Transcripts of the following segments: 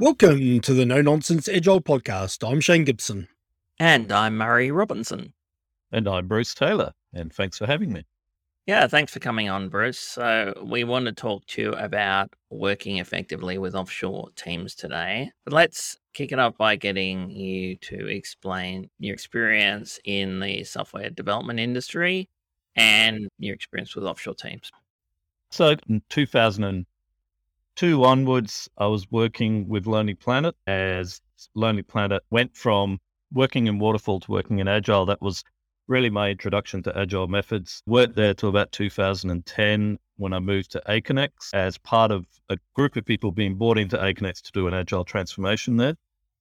Welcome to the No Nonsense Agile Podcast. I'm Shane Gibson. And I'm Murray Robinson. And I'm Bruce Taylor. And thanks for having me. Yeah, thanks for coming on, Bruce. So, we want to talk to you about working effectively with offshore teams today. But let's kick it off by getting you to explain your experience in the software development industry and your experience with offshore teams. So, in 2002 onwards, I was working with Lonely Planet as Lonely Planet went from working in waterfall to working in agile. That was really my introduction to agile methods. Worked there till about 2010 when I moved to Aconex as part of a group of people being brought into Aconex to do an agile transformation there.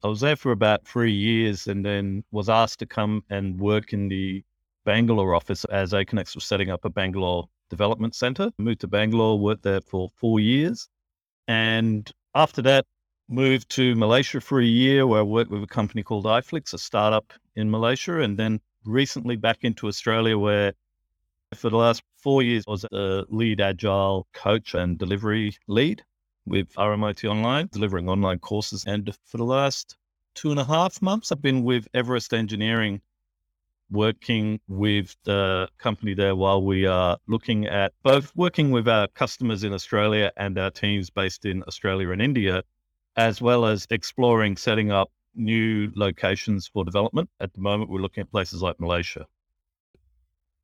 I was there for about three years and then was asked to come and work in the Bangalore office as Aconex was setting up a Bangalore development center. moved to Bangalore, worked there for four years. And after that, moved to Malaysia for a year where I worked with a company called iFlix, a startup in Malaysia, and then recently back into Australia where for the last four years I was a lead agile coach and delivery lead with RMIT Online, delivering online courses. And for the last two and a half months, I've been with Everest Engineering, working with the company there while we are looking at both working with our customers in Australia and our teams based in Australia and India, as well as exploring setting up new locations for development. At the moment, we're looking at places like Malaysia.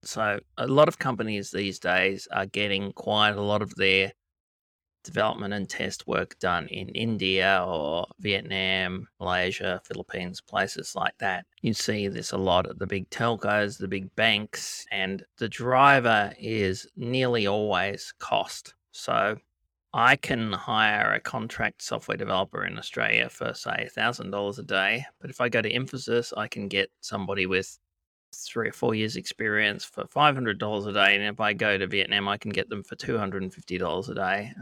So, a lot of companies these days are getting quite a lot of their development and test work done in India or Vietnam, Malaysia, Philippines, places like that. You see this a lot at the big telcos, the big banks, and the driver is nearly always cost. So, I can hire a contract software developer in Australia for, say, $1,000 a day. But if I go to Infosys, I can get somebody with three or four years experience for $500 a day. And if I go to Vietnam, I can get them for $250 a day.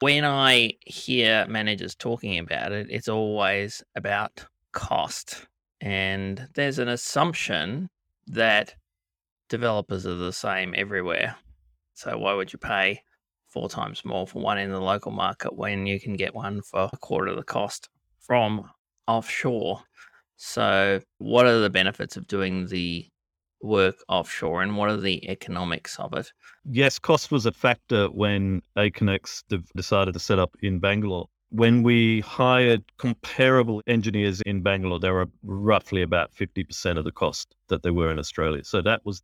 When I hear managers talking about it, it's always about cost. And there's an assumption that developers are the same everywhere. So why would you pay four times more for one in the local market when you can get one for a quarter of the cost from offshore. So, what are the benefits of doing the work offshore and what are the economics of it? Yes, cost was a factor when Aconex decided to set up in Bangalore. When we hired comparable engineers in Bangalore, they were roughly about 50% of the cost that they were in Australia. So that was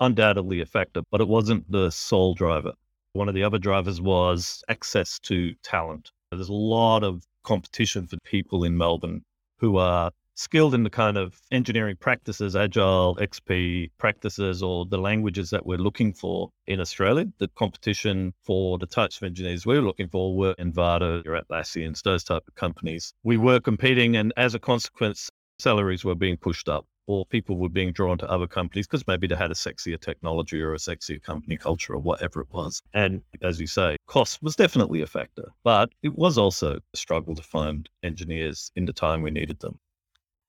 undoubtedly a factor, but it wasn't the sole driver. One of the other drivers was access to talent. There's a lot of competition for people in Melbourne who are skilled in the kind of engineering practices, agile, XP practices, or the languages that we're looking for in Australia. The competition for the types of engineers we were looking for were Envato, Atlassian, those type of companies. We were competing, and as a consequence, salaries were being pushed up or people were being drawn to other companies because maybe they had a sexier technology or a sexier company culture or whatever it was. And as you say, cost was definitely a factor, but it was also a struggle to find engineers in the time we needed them.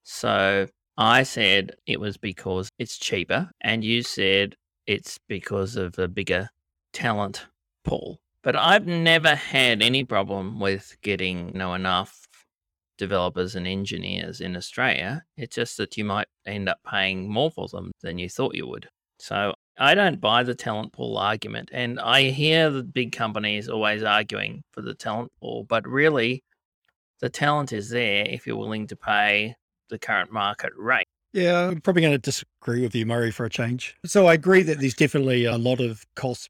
So I said it was because it's cheaper, and you said it's because of a bigger talent pool. But I've never had any problem with getting you know enough developers and engineers in Australia. It's just that you might end up paying more for them than you thought you would. So I don't buy the talent pool argument. And I hear the big companies always arguing for the talent pool, but really the talent is there if you're willing to pay the current market rate. Yeah, I'm probably going to disagree with you, Murray, for a change. So I agree that there's definitely a lot of cost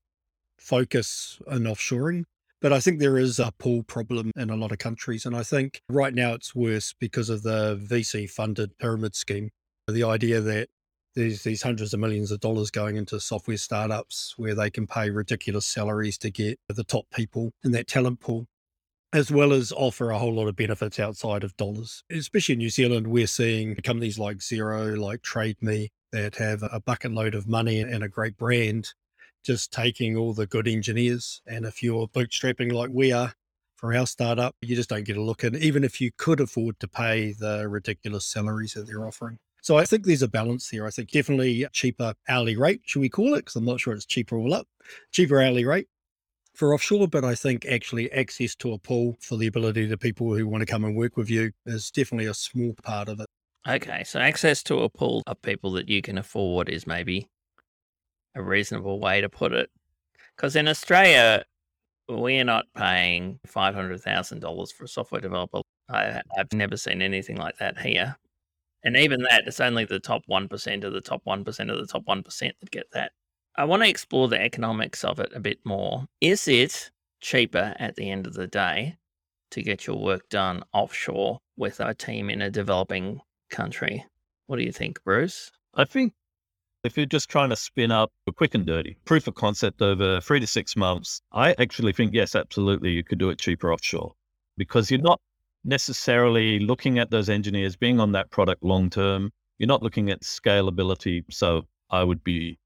focus in offshoring. But I think there is a pool problem in a lot of countries. And I think right now it's worse because of the VC funded pyramid scheme. The idea that there's these hundreds of millions of dollars going into software startups where they can pay ridiculous salaries to get the top people in that talent pool, as well as offer a whole lot of benefits outside of dollars. Especially in New Zealand, we're seeing companies like Xero, like TradeMe, that have a bucket load of money and a great brand just taking all the good engineers. And if you're bootstrapping like we are for our startup, you just don't get a look in, even if you could afford to pay the ridiculous salaries that they're offering. So I think there's a balance there. I think definitely cheaper hourly rate, should we call it? Because I'm not sure it's cheaper all up. Cheaper hourly rate for offshore, but I think actually access to a pool for the ability to people who want to come and work with you is definitely a small part of it. Okay, so access to a pool of people that you can afford is maybe a reasonable way to put it. Because in Australia, we're not paying $500,000 for a software developer. I, I've never seen anything like that here. And even that, it's only the top 1% of the top 1% of the top 1% that get that. I want to explore the economics of it a bit more. Is it cheaper at the end of the day to get your work done offshore with a team in a developing country? What do you think, Bruce? I think if you're just trying to spin up a quick and dirty proof of concept over three to six months, I actually think, yes, absolutely, you could do it cheaper offshore because you're not necessarily looking at those engineers being on that product long term. You're not looking at scalability. So I would be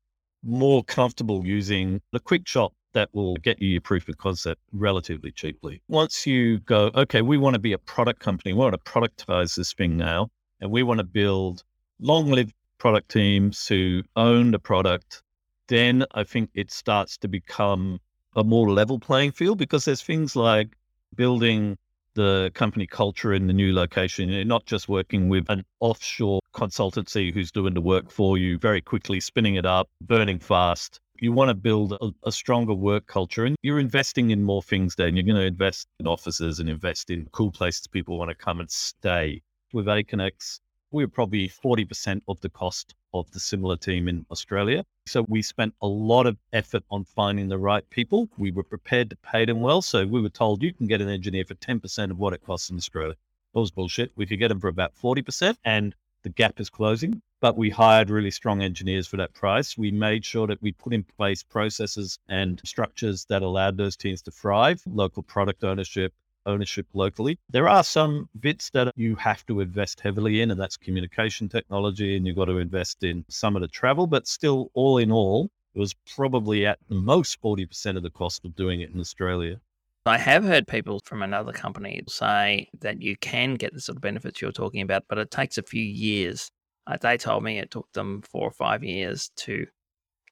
more comfortable using the quick shot that will get you your proof of concept relatively cheaply. Once you go, okay, we want to be a product company, we want to productize this thing now, and we want to build long lived product teams who own the product, then I think it starts to become a more level playing field because there's things like building the company culture in the new location. You're not just working with an offshore consultancy who's doing the work for you very quickly, spinning it up, burning fast. You want to build a, a stronger work culture and you're investing in more things then. You're going to invest in offices and invest in cool places people want to come and stay. With Aconex, we're probably 40% of the cost of the similar team in Australia. So we spent a lot of effort on finding the right people. We were prepared to pay them well. So we were told you can get an engineer for 10% of what it costs in Australia. That was bullshit. We could get them for about 40% and the gap is closing. But we hired really strong engineers for that price. We made sure that we put in place processes and structures that allowed those teams to thrive, local product ownership, ownership locally. There are some bits that you have to invest heavily in, and that's communication technology, and you've got to invest in some of the travel, but still, all in all, it was probably at most 40% of the cost of doing it in Australia. I have heard people from another company say that you can get the sort of benefits you're talking about, but it takes a few years. Uh, they told me it took them four or five years to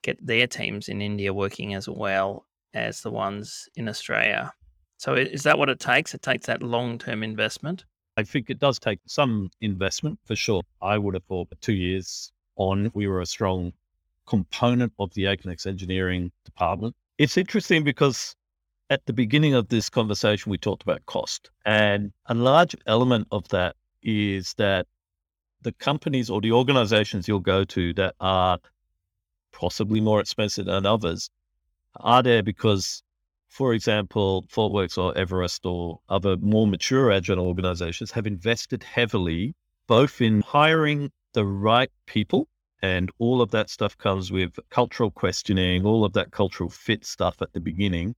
get their teams in India working as well as the ones in Australia. So is that what it takes? It takes that long term investment? I think it does take some investment for sure. I would have thought two years on, we were a strong component of the Aconex engineering department. It's interesting because at the beginning of this conversation, we talked about cost. And a large element of that is that the companies or the organizations you'll go to that are possibly more expensive than others are there because for example, ThoughtWorks or Everest or other more mature agile organizations have invested heavily both in hiring the right people and all of that stuff comes with cultural questioning, all of that cultural fit stuff at the beginning,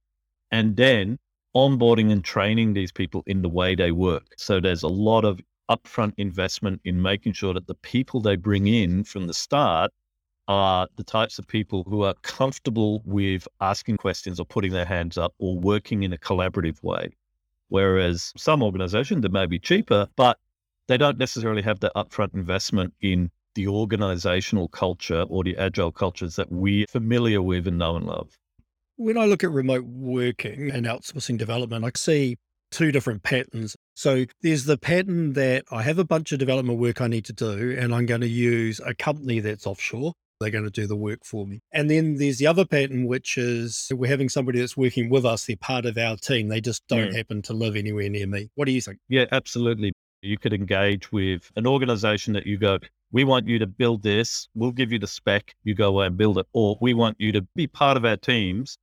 and then onboarding and training these people in the way they work. So there's a lot of upfront investment in making sure that the people they bring in from the start are the types of people who are comfortable with asking questions or putting their hands up or working in a collaborative way. Whereas some organizations that may be cheaper, but they don't necessarily have the upfront investment in the organizational culture or the agile cultures that we're familiar with and know and love. When I look at remote working and outsourcing development, I see two different patterns. So there's the pattern that I have a bunch of development work I need to do, and I'm going to use a company that's offshore they're going to do the work for me. And then there's the other pattern, which is we're having somebody that's working with us. They're part of our team. They just don't mm. happen to live anywhere near me. What do you think? Yeah, absolutely. You could engage with an organization that you go, we want you to build this. We'll give you the spec. You go away and build it. Or we want you to be part of our teams.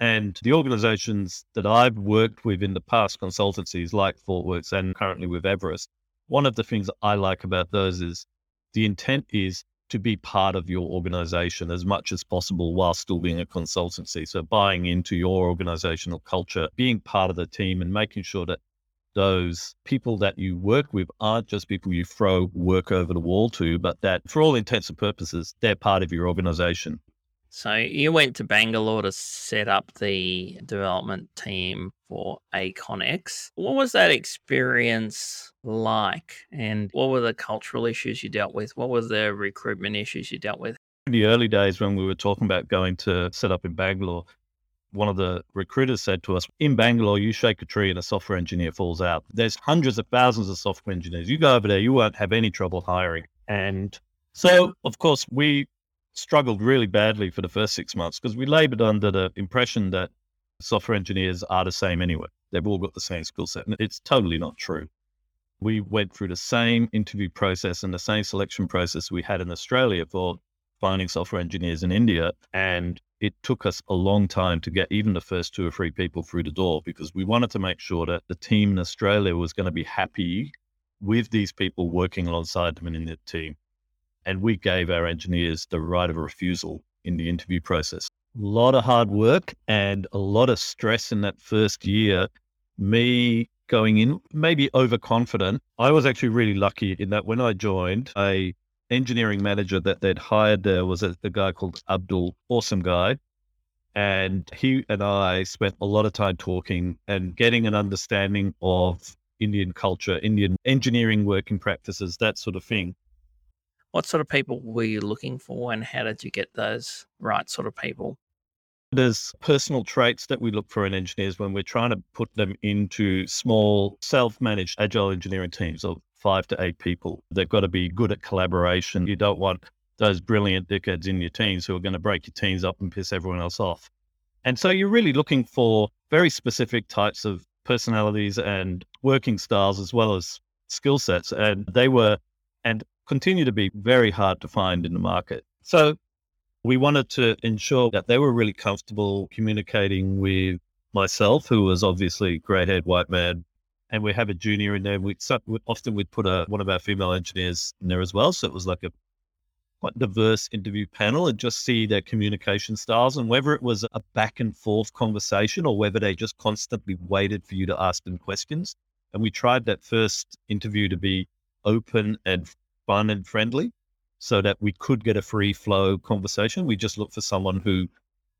And the organizations that I've worked with in the past, consultancies like ThoughtWorks and currently with Everest, one of the things I like about those is the intent is to be part of your organization as much as possible while still being a consultancy. So buying into your organizational culture, being part of the team and making sure that those people that you work with aren't just people you throw work over the wall to, but that for all intents and purposes, they're part of your organization. So you went to Bangalore to set up the development team for Aconex. What was that experience like? And what were the cultural issues you dealt with? What were the recruitment issues you dealt with? In the early days when we were talking about going to set up in Bangalore, one of the recruiters said to us, in Bangalore, you shake a tree and a software engineer falls out. There's hundreds of thousands of software engineers. You go over there, you won't have any trouble hiring. And so, of course, we struggled really badly for the first six months because we labored under the impression that software engineers are the same anyway. They've all got the same skill set. And it's totally not true. We went through the same interview process and the same selection process we had in Australia for finding software engineers in India. And it took us a long time to get even the first two or three people through the door because we wanted to make sure that the team in Australia was going to be happy with these people working alongside them in the team. And we gave our engineers the right of refusal in the interview process. Lot of hard work and a lot of stress in that first year. Me going in, maybe overconfident. I was actually really lucky in that when I joined, a engineering manager that they'd hired there was a, a guy called Abdul, awesome guy. And he and I spent a lot of time talking and getting an understanding of Indian culture, Indian engineering working practices, that sort of thing. What sort of people were you looking for, and how did you get those right sort of people? There's personal traits that we look for in engineers when we're trying to put them into small, self managed agile engineering teams of five to eight people. They've got to be good at collaboration. You don't want those brilliant dickheads in your teams who are going to break your teams up and piss everyone else off. And so you're really looking for very specific types of personalities and working styles as well as skill sets. And they were and continue to be very hard to find in the market. So we wanted to ensure that they were really comfortable communicating with myself, who was obviously grey haired white man, and we have a junior in there. We often we'd put a, one of our female engineers in there as well. So it was like a quite diverse interview panel and just see their communication styles and whether it was a back and forth conversation or whether they just constantly waited for you to ask them questions. And we tried that first interview to be open and fun and friendly so that we could get a free flow conversation. We just looked for someone who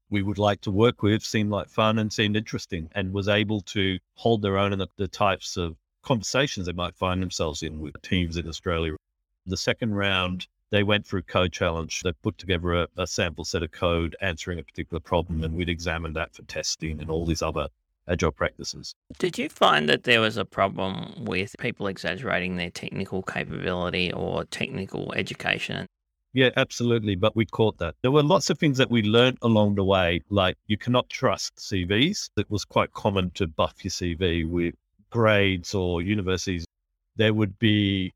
we would like to work with seemed like fun and seemed interesting and was able to hold their own in the, the types of conversations they might find themselves in with teams in Australia. The second round, they went through code challenge. They put together a, a, sample set of code answering a particular problem, and we'd examine that for testing and all these other agile practices. Did you find that there was a problem with people exaggerating their technical capability or technical education? Yeah, absolutely. But we caught that. There were lots of things that we learned along the way, like you cannot trust CVs. It was quite common to buff your CV with grades or universities. There would be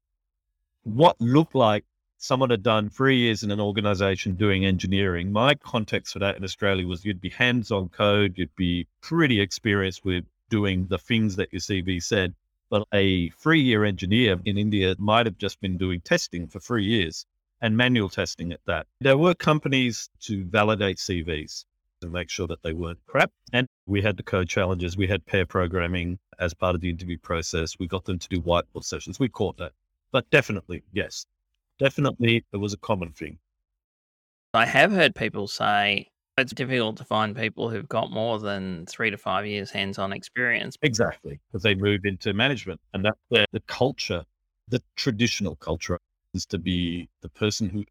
what looked like someone had done three years in an organization doing engineering. My context for that in Australia was you'd be hands on code, you'd be pretty experienced with doing the things that your CV said. But a three year engineer in India might have just been doing testing for three years and manual testing at that. There were companies to validate CVs to make sure that they weren't crap. And we had the code challenges. We had pair programming as part of the interview process. We got them to do whiteboard sessions. We caught that. But definitely, yes, definitely it was a common thing. I have heard people say it's difficult to find people who've got more than three to five years hands on experience. Exactly, because they move into management and that's the, the culture, the traditional culture is to be the person who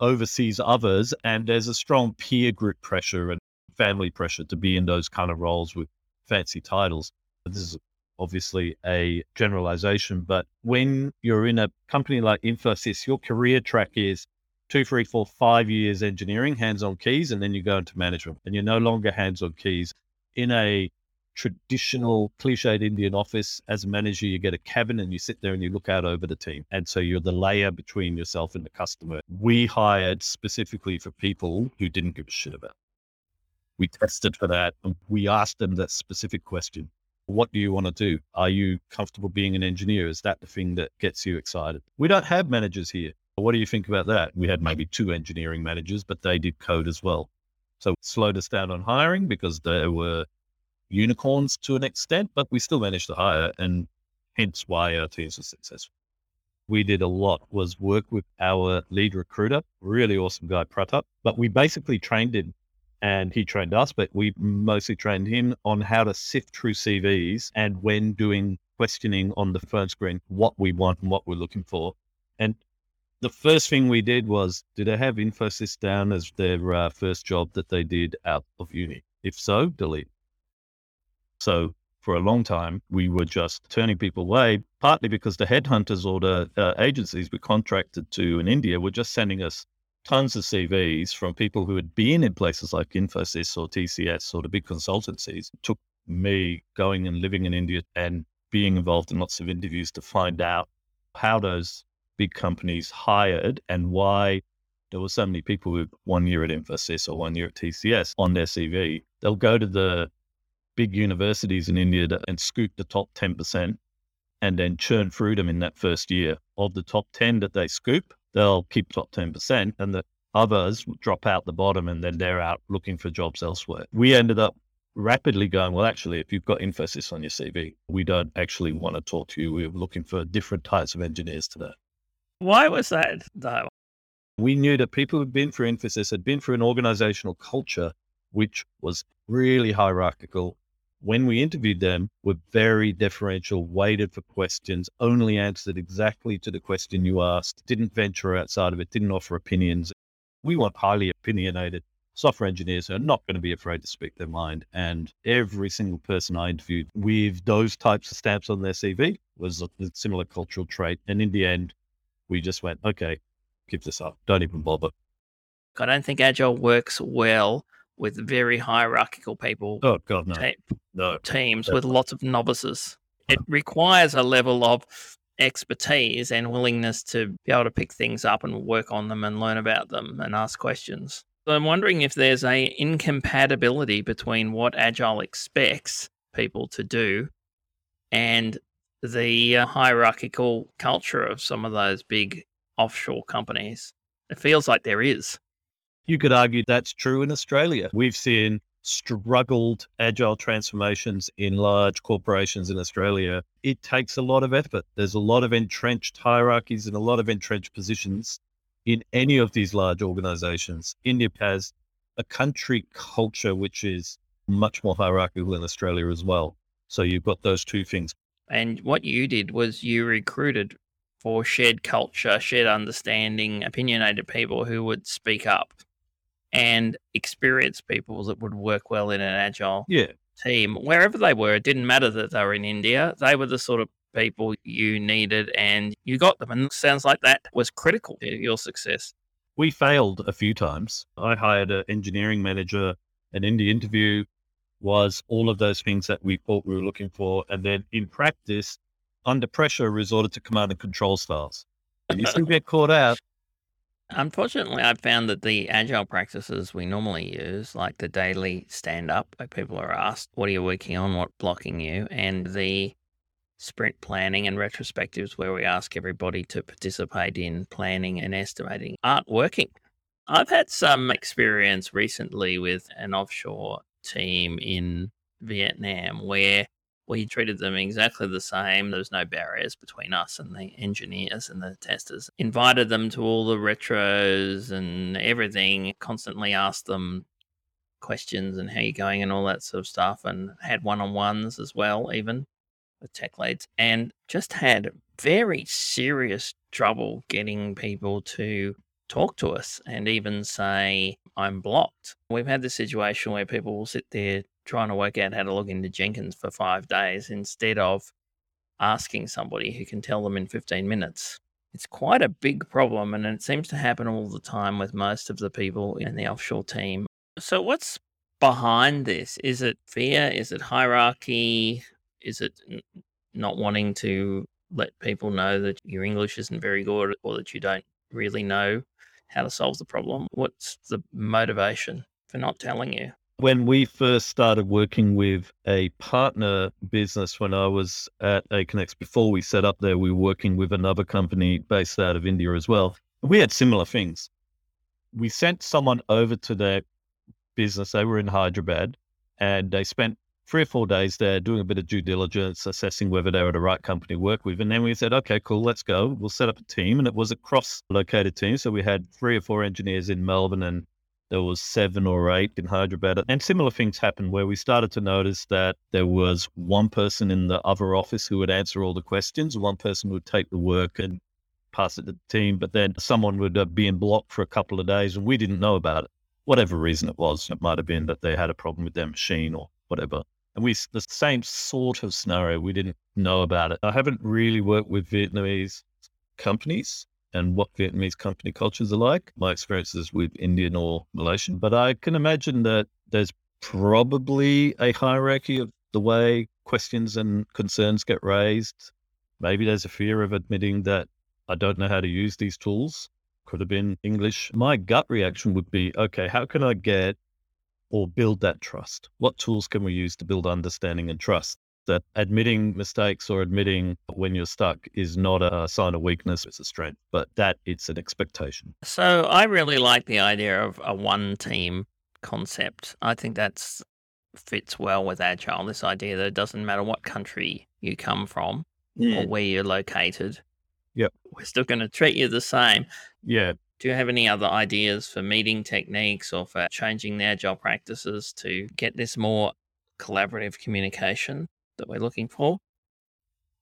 oversees others. And there's a strong peer group pressure and family pressure to be in those kind of roles with fancy titles. This is obviously a generalization, but when you're in a company like Infosys, your career track is two, three, four, five years engineering, hands on keys, and then you go into management and you're no longer hands on keys. In a traditional cliched Indian office. As a manager, you get a cabin and you sit there and you look out over the team. And so you're the layer between yourself and the customer. We hired specifically for people who didn't give a shit about. We tested for that and we asked them that specific question. What do you want to do? Are you comfortable being an engineer? Is that the thing that gets you excited? We don't have managers here. What do you think about that? We had maybe two engineering managers, but they did code as well. So slowed us down on hiring because there were unicorns to an extent, but we still managed to hire, and hence why our teams were successful. We did a lot was work with our lead recruiter, really awesome guy, Pratap, but we basically trained him and he trained us, but we mostly trained him on how to sift through CVs and when doing questioning on the phone screen, what we want and what we're looking for. And the first thing we did was, did they have Infosys down as their uh, first job that they did out of uni? If so, delete. So for a long time, we were just turning people away, partly because the headhunters or the uh, agencies we contracted to in India were just sending us tons of CVs from people who had been in places like Infosys or TCS or the big consultancies. It took me going and living in India and being involved in lots of interviews to find out how those big companies hired and why there were so many people with one year at Infosys or one year at TCS on their CV. They'll go to the big universities in India and scoop the top 10% and then churn through them in that first year. Of the top 10 that they scoop, they'll keep top 10% and the others drop out the bottom and then they're out looking for jobs elsewhere. We ended up rapidly going, well, actually, if you've got Infosys on your CV, we don't actually want to talk to you. We're looking for different types of engineers today. Why was that, though? We knew that people who'd been through Infosys had been through an organizational culture which was really hierarchical. When we interviewed them, were very differential, waited for questions, only answered exactly to the question you asked, didn't venture outside of it, didn't offer opinions. We want highly opinionated software engineers who are not going to be afraid to speak their mind. And every single person I interviewed with those types of stamps on their CV was a similar cultural trait. And in the end, we just went, okay, keep this up. Don't even bother. I don't think Agile works well with very hierarchical people. Oh, God, no. Te- no. Teams with lots of novices. It requires a level of expertise and willingness to be able to pick things up and work on them and learn about them and ask questions. So I'm wondering if there's a incompatibility between what Agile expects people to do and the uh, hierarchical culture of some of those big offshore companies. It feels like there is. You could argue that's true in Australia. We've seen struggled agile transformations in large corporations in Australia. It takes a lot of effort. There's a lot of entrenched hierarchies and a lot of entrenched positions in any of these large organizations. India has a country culture which is much more hierarchical than Australia as well. So you've got those two things. And what you did was you recruited for shared culture, shared understanding, opinionated people who would speak up and experienced people that would work well in an agile yeah. team, wherever they were. It didn't matter that they were in India. They were the sort of people you needed and you got them. And it sounds like that was critical to your success. We failed a few times. I hired an engineering manager, and in the interview was all of those things that we thought we were looking for. And then in practice, under pressure, resorted to command and control styles. And you still get caught out. Unfortunately, I've found that the agile practices we normally use, like the daily stand up, like people are asked, what are you working on? What blocking you? And the sprint planning and retrospectives where we ask everybody to participate in planning and estimating aren't working. I've had some experience recently with an offshore team in Vietnam where we treated them exactly the same. There was no barriers between us and the engineers and the testers. Invited them to all the retros and everything, constantly asked them questions and how you're going and all that sort of stuff and had one-on-ones as well even with tech leads and just had very serious trouble getting people to talk to us and even say, I'm blocked. We've had the situation where people will sit there trying to work out how to log into Jenkins for five days instead of asking somebody who can tell them in 15 minutes. It's quite a big problem, and it seems to happen all the time with most of the people in the offshore team. So, what's behind this? Is it fear? Is it hierarchy? Is it not wanting to let people know that your English isn't very good or that you don't really know how to solve the problem? What's the motivation for not telling you? When we first started working with a partner business, when I was at Aconex, before we set up there, we were working with another company based out of India as well. We had similar things. We sent someone over to their business. They were in Hyderabad and they spent three or four days there doing a bit of due diligence, assessing whether they were the right company to work with. And then we said, okay, cool, let's go. We'll set up a team. And it was a cross located team. So we had three or four engineers in Melbourne and there was seven or eight in Hyderabad. And similar things happened where we started to notice that there was one person in the other office who would answer all the questions, one person would take the work and pass it to the team, but then someone would uh, be in block for a couple of days and we didn't know about it whatever reason it was. It might have been that they had a problem with their machine or whatever. And we, the same sort of scenario, we didn't know about it. I haven't really worked with Vietnamese companies and what Vietnamese company cultures are like. My experiences with Indian or Malaysian, but I can imagine that there's probably a hierarchy of the way questions and concerns get raised. Maybe there's a fear of admitting that I don't know how to use these tools. Could have been English. My gut reaction would be okay, how can I get or build that trust? What tools can we use to build understanding and trust? That admitting mistakes or admitting when you're stuck is not a sign of weakness, it's a strength, but that it's an expectation. So I really like the idea of a one team concept. I think that's fits well with agile. This idea that it doesn't matter what country you come from or where you're located. Yep. We're still going to treat you the same. Yeah. Do you have any other ideas for meeting techniques or for changing the agile practices to get this more collaborative communication that we're looking for?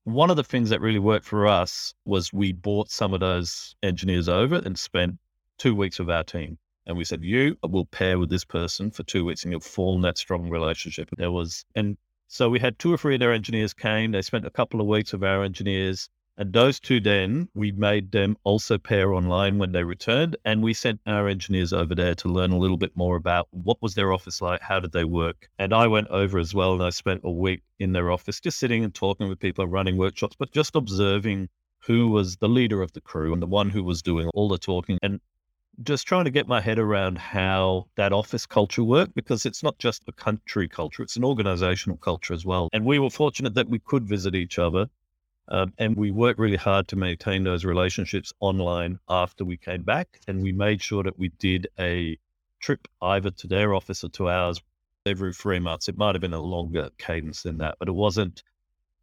One of the things that really worked for us was we bought some of those engineers over and spent two weeks with our team. And we said, you will pair with this person for two weeks and you'll form that strong relationship. There was, and so we had two or three of their engineers came. They spent a couple of weeks with our engineers. And those two then, we made them also pair online when they returned. And we sent our engineers over there to learn a little bit more about what was their office like, how did they work. And I went over as well and I spent a week in their office just sitting and talking with people, running workshops, but just observing who was the leader of the crew and the one who was doing all the talking. And just trying to get my head around how that office culture worked because it's not just a country culture, it's an organizational culture as well. And we were fortunate that we could visit each other. Um, and we worked really hard to maintain those relationships online after we came back. And we made sure that we did a trip either to their office or to ours every three months. It might have been a longer cadence than that, but it wasn't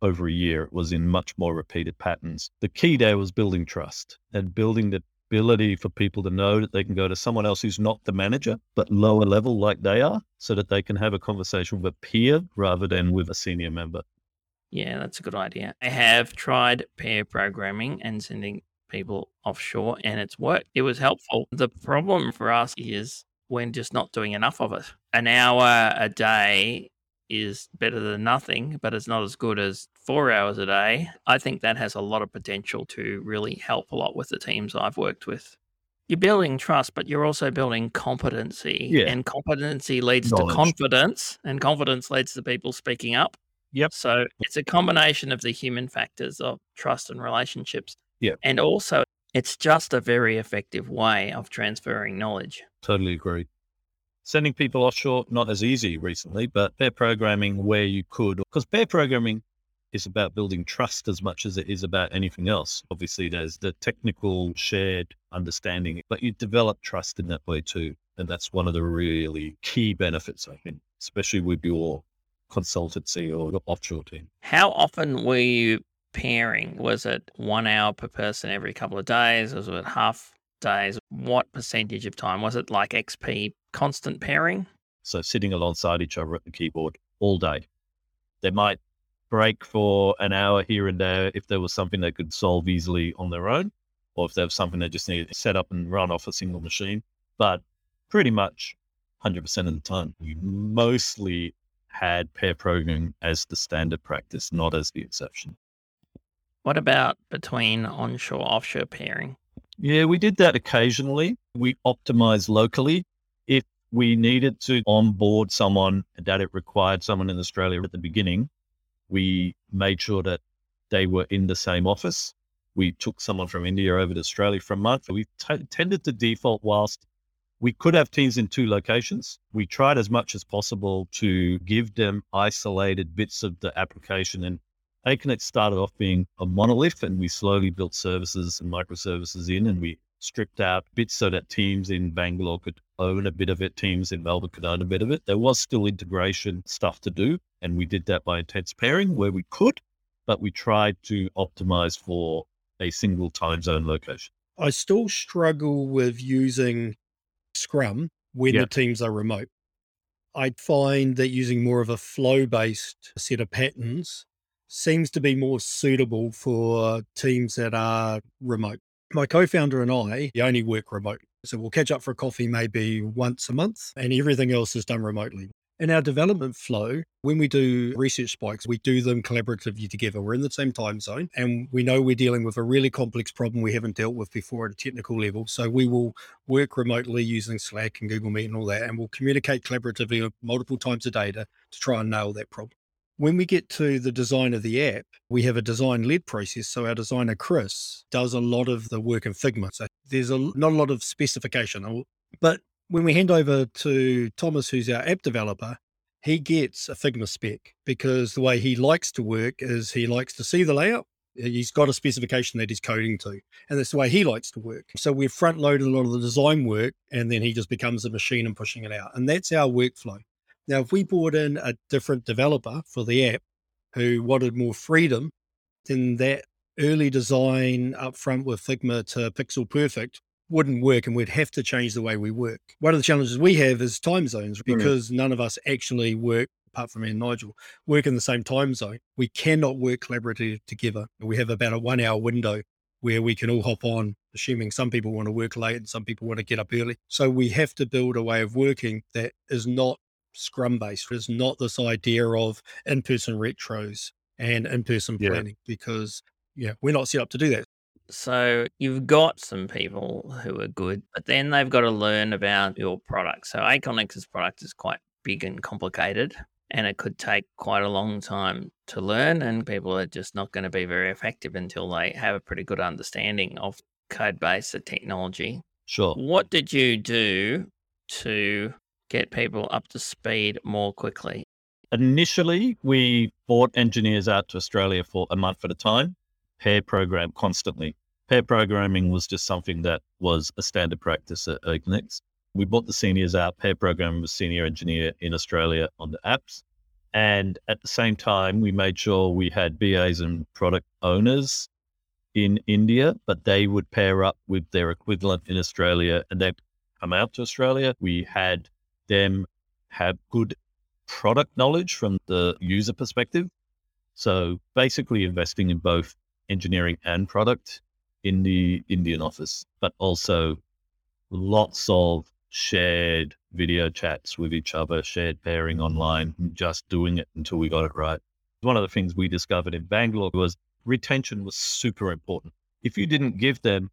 over a year. It was in much more repeated patterns. The key there was building trust and building the ability for people to know that they can go to someone else who's not the manager, but lower level like they are, so that they can have a conversation with a peer rather than with a senior member. Yeah, that's a good idea. I have tried pair programming and sending people offshore, and it's worked. It was helpful. The problem for us is we're just not doing enough of it. An hour a day is better than nothing, but it's not as good as four hours a day. I think that has a lot of potential to really help a lot with the teams I've worked with. You're building trust, but you're also building competency. Yeah. And competency leads Knowledge. to confidence, and confidence leads to people speaking up. Yep. So it's a combination of the human factors of trust and relationships. Yep. And also, it's just a very effective way of transferring knowledge. Totally agree. Sending people offshore, not as easy recently, but pair programming where you could, because pair programming is about building trust as much as it is about anything else. Obviously, there's the technical shared understanding, but you develop trust in that way too. And that's one of the really key benefits, I think, especially with your consultancy or offshore team. How often were you pairing? Was it one hour per person every couple of days? Was it half days? What percentage of time? Was it like XP constant pairing? So sitting alongside each other at the keyboard all day. They might break for an hour here and there if there was something they could solve easily on their own, or if there was something they just needed to set up and run off a single machine. But pretty much 100% of the time, we mostly had pair programming as the standard practice, not as the exception. What about between onshore offshore pairing? Yeah, we did that occasionally. We optimized locally. If we needed to onboard someone that it required someone in Australia at the beginning, we made sure that they were in the same office. We took someone from India over to Australia for a month. We t- tended to default whilst we could have teams in two locations. We tried as much as possible to give them isolated bits of the application and Aconex started off being a monolith and we slowly built services and microservices in and we stripped out bits so that teams in Bangalore could own a bit of it, teams in Melbourne could own a bit of it. There was still integration stuff to do. And we did that by intense pairing where we could, but we tried to optimize for a single time zone location. I still struggle with using Scrum when Yeah. the teams are remote. I find that using more of a flow based set of patterns seems to be more suitable for teams that are remote. My co founder and I only work remote. So we'll catch up for a coffee maybe once a month, and everything else is done remotely. In our development flow, when we do research spikes, we do them collaboratively together. We're in the same time zone and we know we're dealing with a really complex problem we haven't dealt with before at a technical level. So we will work remotely using Slack and Google Meet and all that, and we'll communicate collaboratively multiple times a day to, to try and nail that problem. When we get to the design of the app, we have a design led process. So our designer, Chris, does a lot of the work in Figma. So there's a, not a lot of specification, but when we hand over to Thomas, who's our app developer, he gets a Figma spec because the way he likes to work is he likes to see the layout. He's got a specification that he's coding to, and that's the way he likes to work. So we've front loaded a lot of the design work, and then he just becomes a machine and pushing it out. And that's our workflow. Now, if we brought in a different developer for the app who wanted more freedom, then that early design up front with Figma to pixel perfect wouldn't work and we'd have to change the way we work. One of the challenges we have is time zones because mm-hmm. none of us actually work, apart from me and Nigel, work in the same time zone. We cannot work collaboratively together. We have about a one hour window where we can all hop on, assuming some people want to work late and some people want to get up early. So we have to build a way of working that is not scrum based, is not this idea of in person retros and in person yeah. planning because yeah, we're not set up to do that. So you've got some people who are good, but then they've got to learn about your product. So Aconex's product is quite big and complicated, and it could take quite a long time to learn. And people are just not going to be very effective until they have a pretty good understanding of code base, the technology. Sure. What did you do to get people up to speed more quickly? Initially, we brought engineers out to Australia for a month at a time pair program constantly. Pair programming was just something that was a standard practice at Aconex. We brought the seniors out. Pair program was senior engineer in Australia on the apps. And at the same time, we made sure we had BAs and product owners in India, but they would pair up with their equivalent in Australia and they'd come out to Australia. We had them have good product knowledge from the user perspective. So basically investing in both engineering and product in the Indian office, but also lots of shared video chats with each other, shared pairing online, just doing it until we got it right. One of the things we discovered in Bangalore was retention was super important. If you didn't give them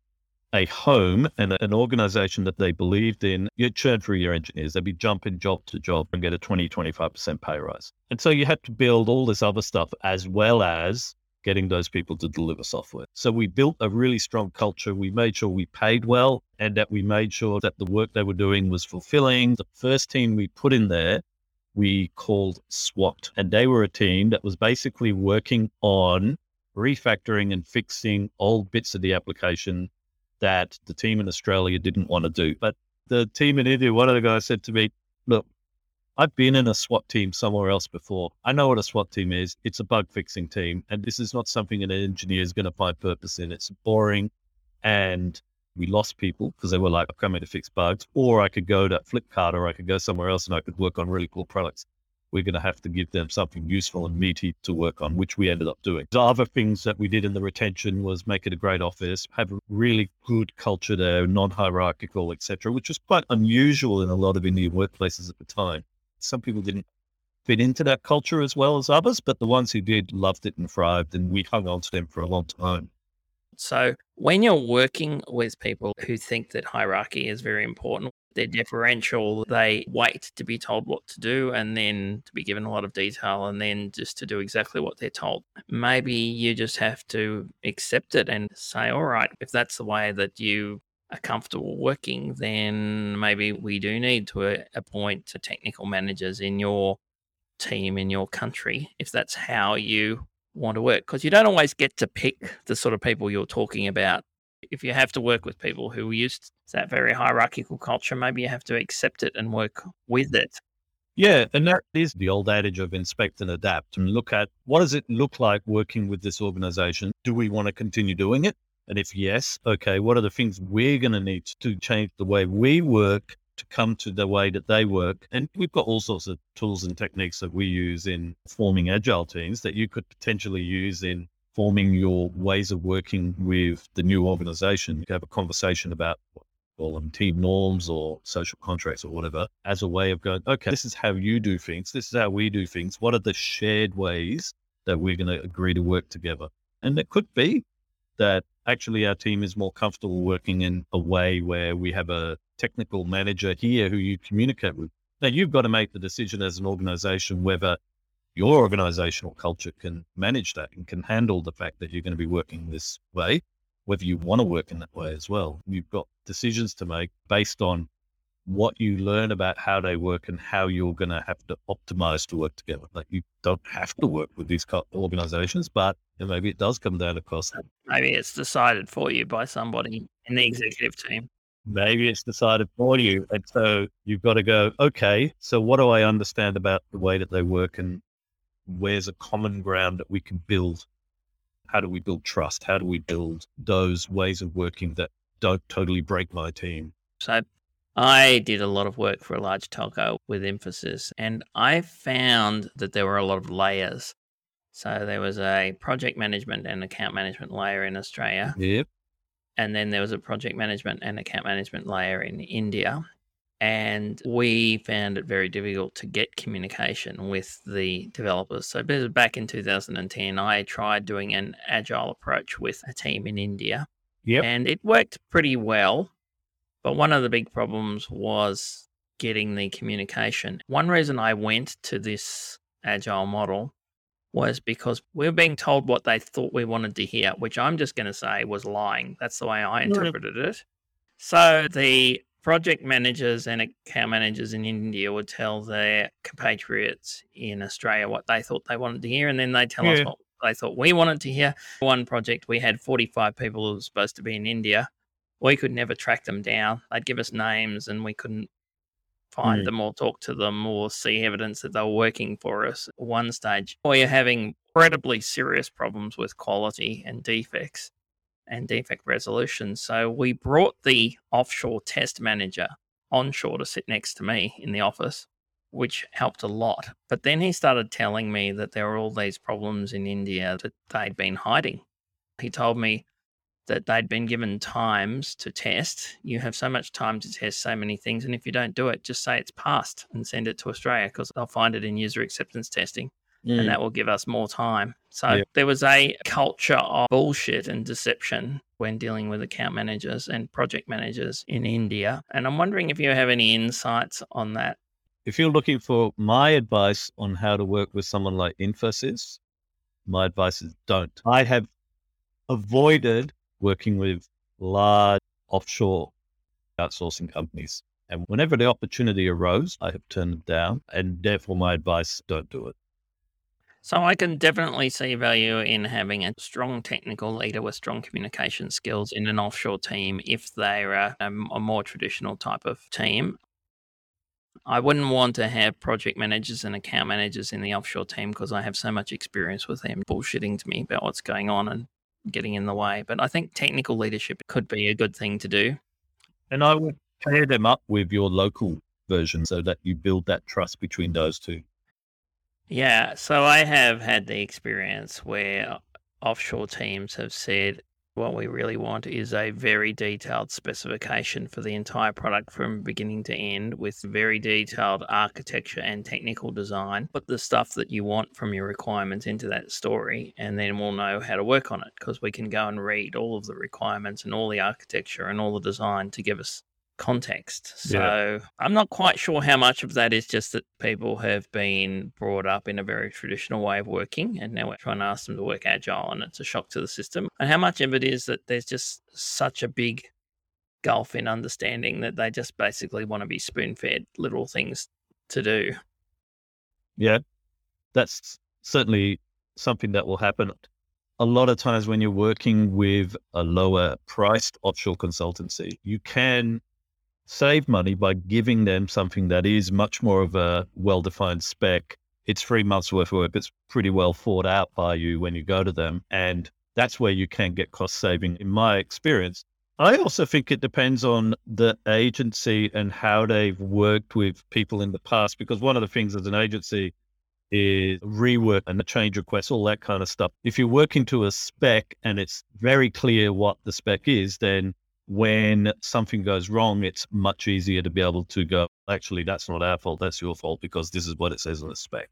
a home and an organization that they believed in, you'd churn through your engineers. They'd be jumping job to job and get a 20, 25% pay rise. And so you had to build all this other stuff as well as getting those people to deliver software. So we built a really strong culture. We made sure we paid well and that we made sure that the work they were doing was fulfilling. The first team we put in there, we called SWAT, and they were a team that was basically working on refactoring and fixing old bits of the application that the team in Australia didn't want to do. But the team in India, one of the guys said to me, Look, I've been in a SWAT team somewhere else before. I know what a SWAT team is. It's a bug fixing team. And this is not something an engineer is going to find purpose in. It's boring. And we lost people because they were like, I'm coming to fix bugs. Or I could go to Flipkart or I could go somewhere else and I could work on really cool products. We're going to have to give them something useful and meaty to work on, which we ended up doing. The other things that we did in the retention was make it a great office, have a really good culture there, non-hierarchical, etc., which was quite unusual in a lot of Indian workplaces at the time. Some people didn't fit into that culture as well as others, but the ones who did loved it and thrived, and we hung on to them for a long time. So, when you're working with people who think that hierarchy is very important, they're deferential, they wait to be told what to do and then to be given a lot of detail and then just to do exactly what they're told. Maybe you just have to accept it and say, all right, if that's the way that you are comfortable working, then maybe we do need to uh, appoint technical managers in your team in your country if that's how you want to work. Because you don't always get to pick the sort of people you're talking about. If you have to work with people who used that very hierarchical culture, maybe you have to accept it and work with it. Yeah, and that is the old adage of inspect and adapt and look at what does it look like working with this organization? Do we want to continue doing it? And if yes, okay, what are the things we're going to need to change the way we work to come to the way that they work? And we've got all sorts of tools and techniques that we use in forming agile teams that you could potentially use in forming your ways of working with the new organization. You have a conversation about call them team norms or social contracts or whatever, as a way of going, okay, this is how you do things. This is how we do things. What are the shared ways that we're going to agree to work together? And it could be that actually our team is more comfortable working in a way where we have a technical manager here who you communicate with. Now you've got to make the decision as an organization whether your organizational culture can manage that and can handle the fact that you're going to be working this way, whether you want to work in that way as well. You've got decisions to make based on what you learn about how they work and how you're going to have to optimize to work together. Like you don't have to work with these organizations, but maybe it does come down to cost. Maybe it's decided for you by somebody in the executive team. Maybe it's decided for you. And so you've got to go, okay, so what do I understand about the way that they work and where's a common ground that we can build? How do we build trust? How do we build those ways of working that don't totally break my team? So I did a lot of work for a large telco with Infosys, and I found that there were a lot of layers. So there was a project management and account management layer in Australia. Yep. And then there was a project management and account management layer in India. And we found it very difficult to get communication with the developers. So back in 2010, I tried doing an agile approach with a team in India. Yep. And it worked pretty well but one of the big problems was getting the communication. One reason I went to this agile model was because we are being told what they thought we wanted to hear, which I'm just going to say was lying. That's the way I interpreted it. So the project managers and account managers in India would tell their compatriots in Australia what they thought they wanted to hear, and then they tell yeah. us what they thought we wanted to hear. One project, we had 45 people who were supposed to be in India we could never track them down. They'd give us names and we couldn't find mm. them or talk to them or see evidence that they were working for us at one stage. We are having incredibly serious problems with quality and defects and defect resolution. So we brought the offshore test manager onshore to sit next to me in the office, which helped a lot. But then he started telling me that there were all these problems in India that they'd been hiding. He told me that they'd been given times to test. You have so much time to test so many things. And if you don't do it, just say it's passed and send it to Australia because they'll find it in user acceptance testing. Mm. And that will give us more time. So yep. there was a culture of bullshit and deception when dealing with account managers and project managers in India. And I'm wondering if you have any insights on that. If you're looking for my advice on how to work with someone like Infosys, my advice is don't. I have avoided working with large offshore outsourcing companies. And whenever the opportunity arose, I have turned it down. And therefore, my advice don't do it. So I can definitely see value in having a strong technical leader with strong communication skills in an offshore team if they're a, um, a, more traditional type of team. I wouldn't want to have project managers and account managers in the offshore team because I have so much experience with them bullshitting to me about what's going on and getting in the way. But I think technical leadership could be a good thing to do. And I would pair them up with your local version so that you build that trust between those two. Yeah. So I have had the experience where offshore teams have said, what we really want is a very detailed specification for the entire product from beginning to end with very detailed architecture and technical design. Put the stuff that you want from your requirements into that story, and then we'll know how to work on it because we can go and read all of the requirements and all the architecture and all the design to give us context. So yeah. I'm not quite sure how much of that is just that people have been brought up in a very traditional way of working and now we're trying to ask them to work agile and it's a shock to the system. And how much of it is that there's just such a big gulf in understanding that they just basically want to be spoon fed little things to do. Yeah, that's certainly something that will happen. A lot of times when you're working with a lower priced offshore consultancy, you can save money by giving them something that is much more of a well defined spec. It's three months worth of work. It's pretty well thought out by you when you go to them. And that's where you can get cost saving, in my experience. I also think it depends on the agency and how they've worked with people in the past, because one of the things as an agency is rework and the change requests, all that kind of stuff. If you're working to a spec and it's very clear what the spec is, then when something goes wrong, it's much easier to be able to go, actually, that's not our fault. That's your fault because this is what it says on the spec.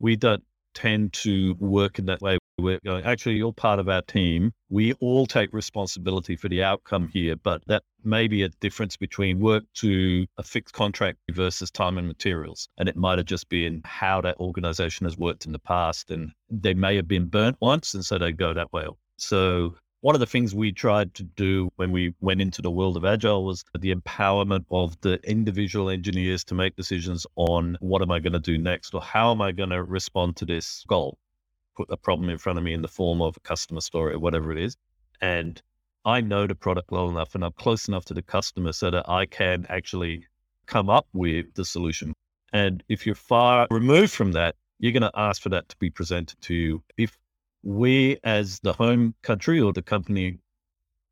We don't tend to work in that way. We're going, actually, you're part of our team. We all take responsibility for the outcome here, but that may be a difference between work to a fixed contract versus time and materials. And it might have just been how that organization has worked in the past. And they may have been burnt once, and so they go that way. So one of the things we tried to do when we went into the world of agile was the empowerment of the individual engineers to make decisions on what am I going to do next or how am I going to respond to this goal? Put a problem in front of me in the form of a customer story or whatever it is. And i know the product well enough and i'm close enough to the customer so that i can actually come up with the solution. And if you're far removed from that you're going to ask for that to be presented to you. If we as the home country or the company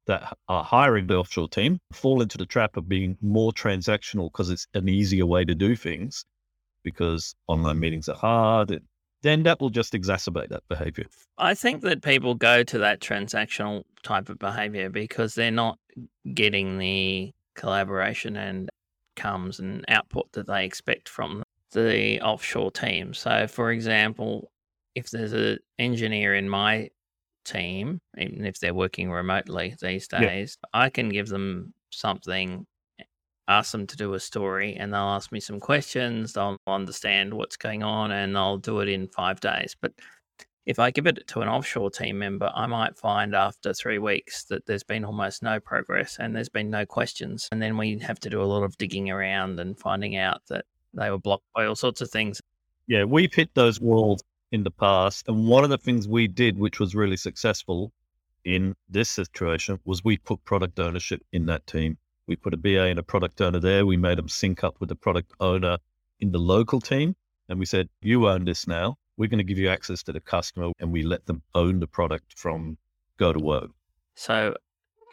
that are hiring the offshore team fall into the trap of being more transactional because it's an easier way to do things because online meetings are hard and then that will just exacerbate that behavior. I think that people go to that transactional type of behavior because they're not getting the collaboration and comes and output that they expect from the offshore team. So, for example, if there's an engineer in my team, even if they're working remotely these days, yeah. I can give them something, eh, ask them to do a story, and they'll ask me some questions. They'll understand what's going on, and I'll do it in five days. But if I give it to an offshore team member, I might find after three weeks that there's been almost no progress and there's been no questions. And then we have to do a lot of digging around and finding out that they were blocked by all sorts of things. Yeah, we've hit those walls in the past. And one of the things we did, which was really successful in this situation, was we put product ownership in that team. We put a BA and a product owner there. We made them sync up with the product owner in the local team. And we said, you own this now. We're going to give you access to the customer. And we let them own the product from go to work. So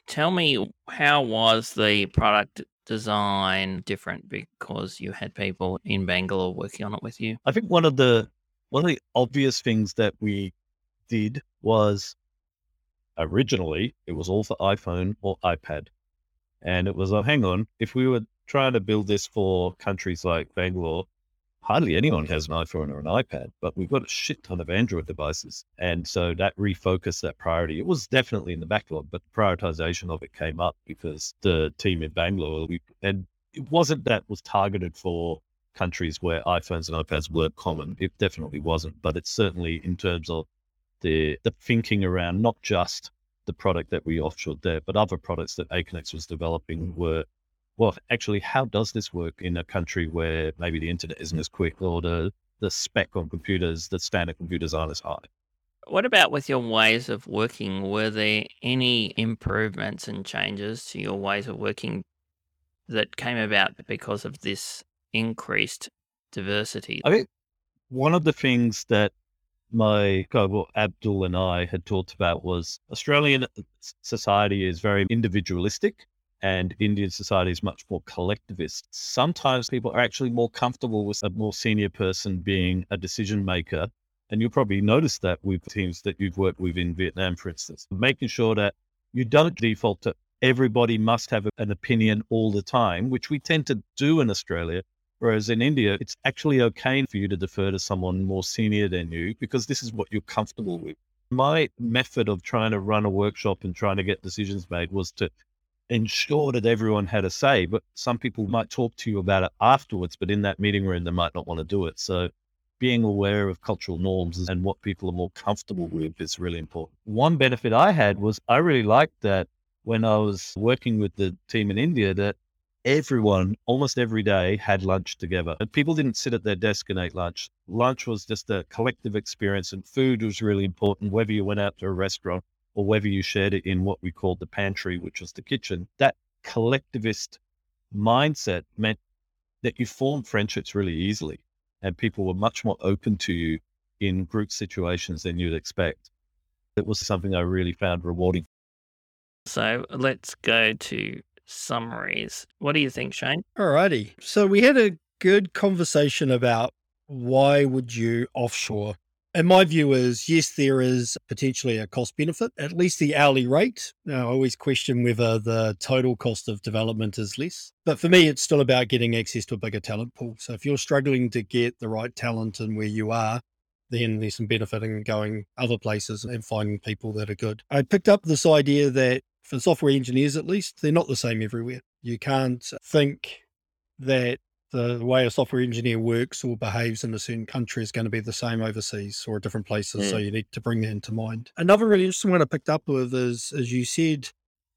tell me, how was the product design different because you had people in Bangalore working on it with you? I think one of the one of the obvious things that we did was originally it was all for iPhone or iPad. And it was, oh, hang on, if we were trying to build this for countries like Bangalore, hardly anyone has an iPhone or an iPad, but we've got a shit ton of Android devices. And so that refocused that priority. It was definitely in the backlog, but the prioritization of it came up because the team in Bangalore, we, and it wasn't that was targeted for countries where iPhones and iPads were common. It definitely wasn't, but it's certainly in terms of the the thinking around not just the product that we offshored there, but other products that Aconex was developing were, well, actually, how does this work in a country where maybe the internet isn't as quick or the, the spec on computers, the standard computers aren't as high? What about with your ways of working? Were there any improvements and changes to your ways of working that came about because of this increased diversity. I think one of the things that my co Abdul and I had talked about was Australian uh, society is very individualistic and Indian society is much more collectivist. Sometimes people are actually more comfortable with a more senior person being a decision maker. And you'll probably notice that with teams that you've worked with in Vietnam, for instance, making sure that you don't default to everybody must have an opinion all the time, which we tend to do in Australia. Whereas in India, it's actually okay for you to defer to someone more senior than you because this is what you're comfortable with. My method of trying to run a workshop and trying to get decisions made was to ensure that everyone had a say. But some people might talk to you about it afterwards, but in that meeting room, they might not want to do it. So being aware of cultural norms and what people are more comfortable with is really important. One benefit I had was I really liked that when I was working with the team in India that everyone almost every day had lunch together. And people didn't sit at their desk and ate lunch. Lunch was just a collective experience, and food was really important, whether you went out to a restaurant or whether you shared it in what we called the pantry, which was the kitchen. That collectivist mindset meant that you formed friendships really easily, and people were much more open to you in group situations than you'd expect. It was something I really found rewarding. So let's go to summaries. What do you think, Shane? Alrighty. So we had a good conversation about why would you offshore And my view is yes, there is potentially a cost benefit, at least the hourly rate. Now, I always question whether the total cost of development is less. But for me, it's still about getting access to a bigger talent pool. So if you're struggling to get the right talent and where you are, then there's some benefit in going other places and finding people that are good. I picked up this idea that for software engineers, at least, they're not the same everywhere. You can't think that the way a software engineer works or behaves in a certain country is going to be the same overseas or different places. Mm. So you need to bring that into mind. Another really interesting one I picked up with is, as you said,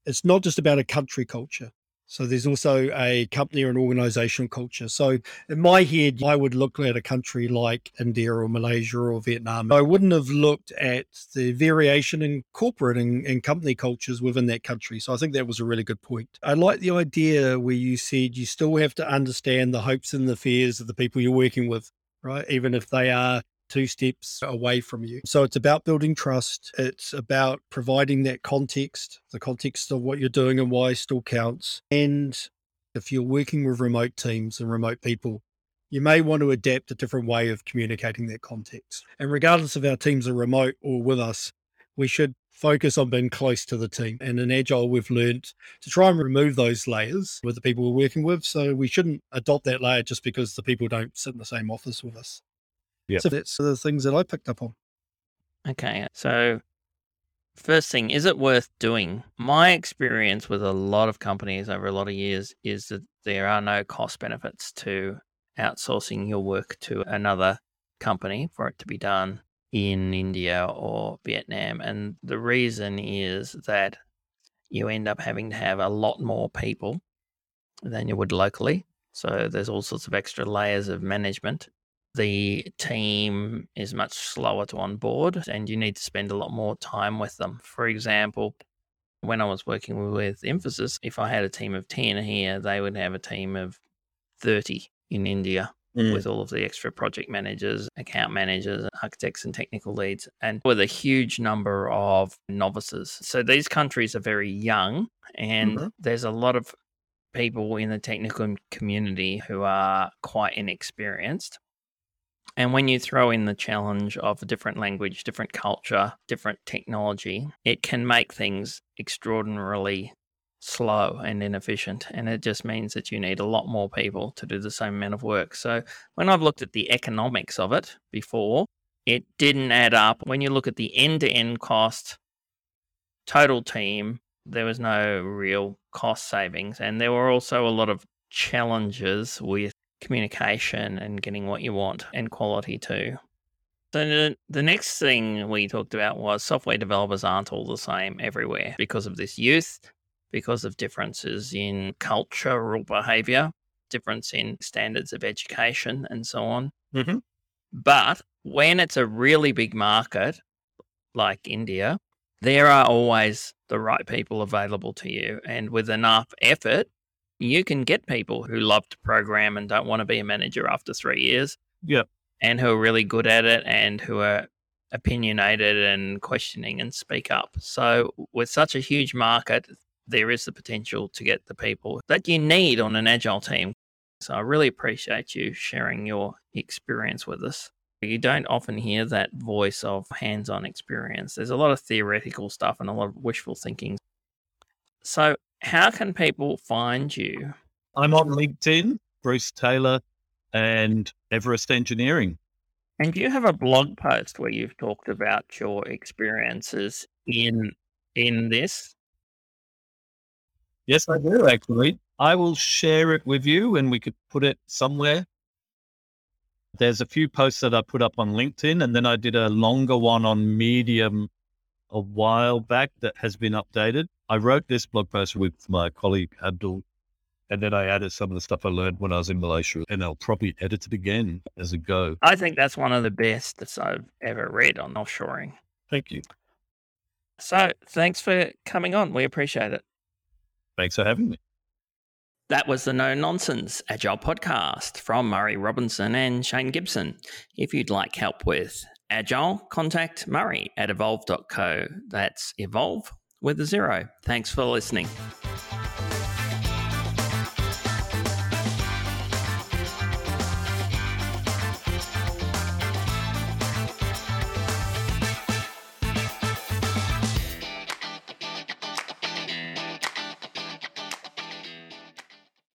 it's not just about a country culture. So there's also a company or an organizational culture. So in my head, I would look at a country like India or Malaysia or Vietnam. I wouldn't have looked at the variation in corporate and, and company cultures within that country. So I think that was a really good point. I like the idea where you said you still have to understand the hopes and the fears of the people you're working with, right? Even if they are two steps away from you. So it's about building trust. It's about providing that context, the context of what you're doing and why still counts. And if you're working with remote teams and remote people, you may want to adapt a different way of communicating that context. And regardless of our teams are remote or with us, we should focus on being close to the team. And in Agile, we've learned to try and remove those layers with the people we're working with. So we shouldn't adopt that layer just because the people don't sit in the same office with us. Yeah. So that's the things that I picked up on. Okay. So, first thing, is it worth doing? My experience with a lot of companies over a lot of years is that there are no cost benefits to outsourcing your work to another company for it to be done in India or Vietnam. And the reason is that you end up having to have a lot more people than you would locally. So there's all sorts of extra layers of management the team is much slower to onboard and you need to spend a lot more time with them. For example, when I was working with Infosys, if I had a team of 10 here, they would have a team of 30 in India mm. with all of the extra project managers, account managers, architects, and technical leads, and with a huge number of novices. So these countries are very young, and mm-hmm. there's a lot of people in the technical community who are quite inexperienced. And when you throw in the challenge of a different language, different culture, different technology, it can make things extraordinarily slow and inefficient. And it just means that you need a lot more people to do the same amount of work. So when I've looked at the economics of it before, it didn't add up. When you look at the end to end cost, total team, there was no real cost savings. And there were also a lot of challenges with communication and getting what you want and quality too. So the, the next thing we talked about was software developers aren't all the same everywhere because of this youth, because of differences in cultural behavior, difference in standards of education, and so on. Mm-hmm. But when it's a really big market like India, there are always the right people available to you. And with enough effort, you can get people who love to program and don't want to be a manager after three years. Yep. And who are really good at it and who are opinionated and questioning and speak up. So, with such a huge market, there is the potential to get the people that you need on an agile team. So, I really appreciate you sharing your experience with us. You don't often hear that voice of hands on experience. There's a lot of theoretical stuff and a lot of wishful thinking. So, how can people find you? I'm on LinkedIn, Bruce Taylor, and Everest Engineering. And you have a blog post where you've talked about your experiences in in this? Yes, I do actually. I will share it with you and we could put it somewhere. There's a few posts that I put up on LinkedIn and then I did a longer one on Medium a while back that has been updated. I wrote this blog post with my colleague Abdul, and then I added some of the stuff I learned when I was in Malaysia, and I'll probably edit it again as a go. I think that's one of the best that I've ever read on offshoring. Thank you. So thanks for coming on. We appreciate it. Thanks for having me. That was the No Nonsense Agile podcast from Murray Robinson and Shane Gibson. If you'd like help with Agile, contact Murray at evolve.co. That's evolve with a zero. Thanks for listening.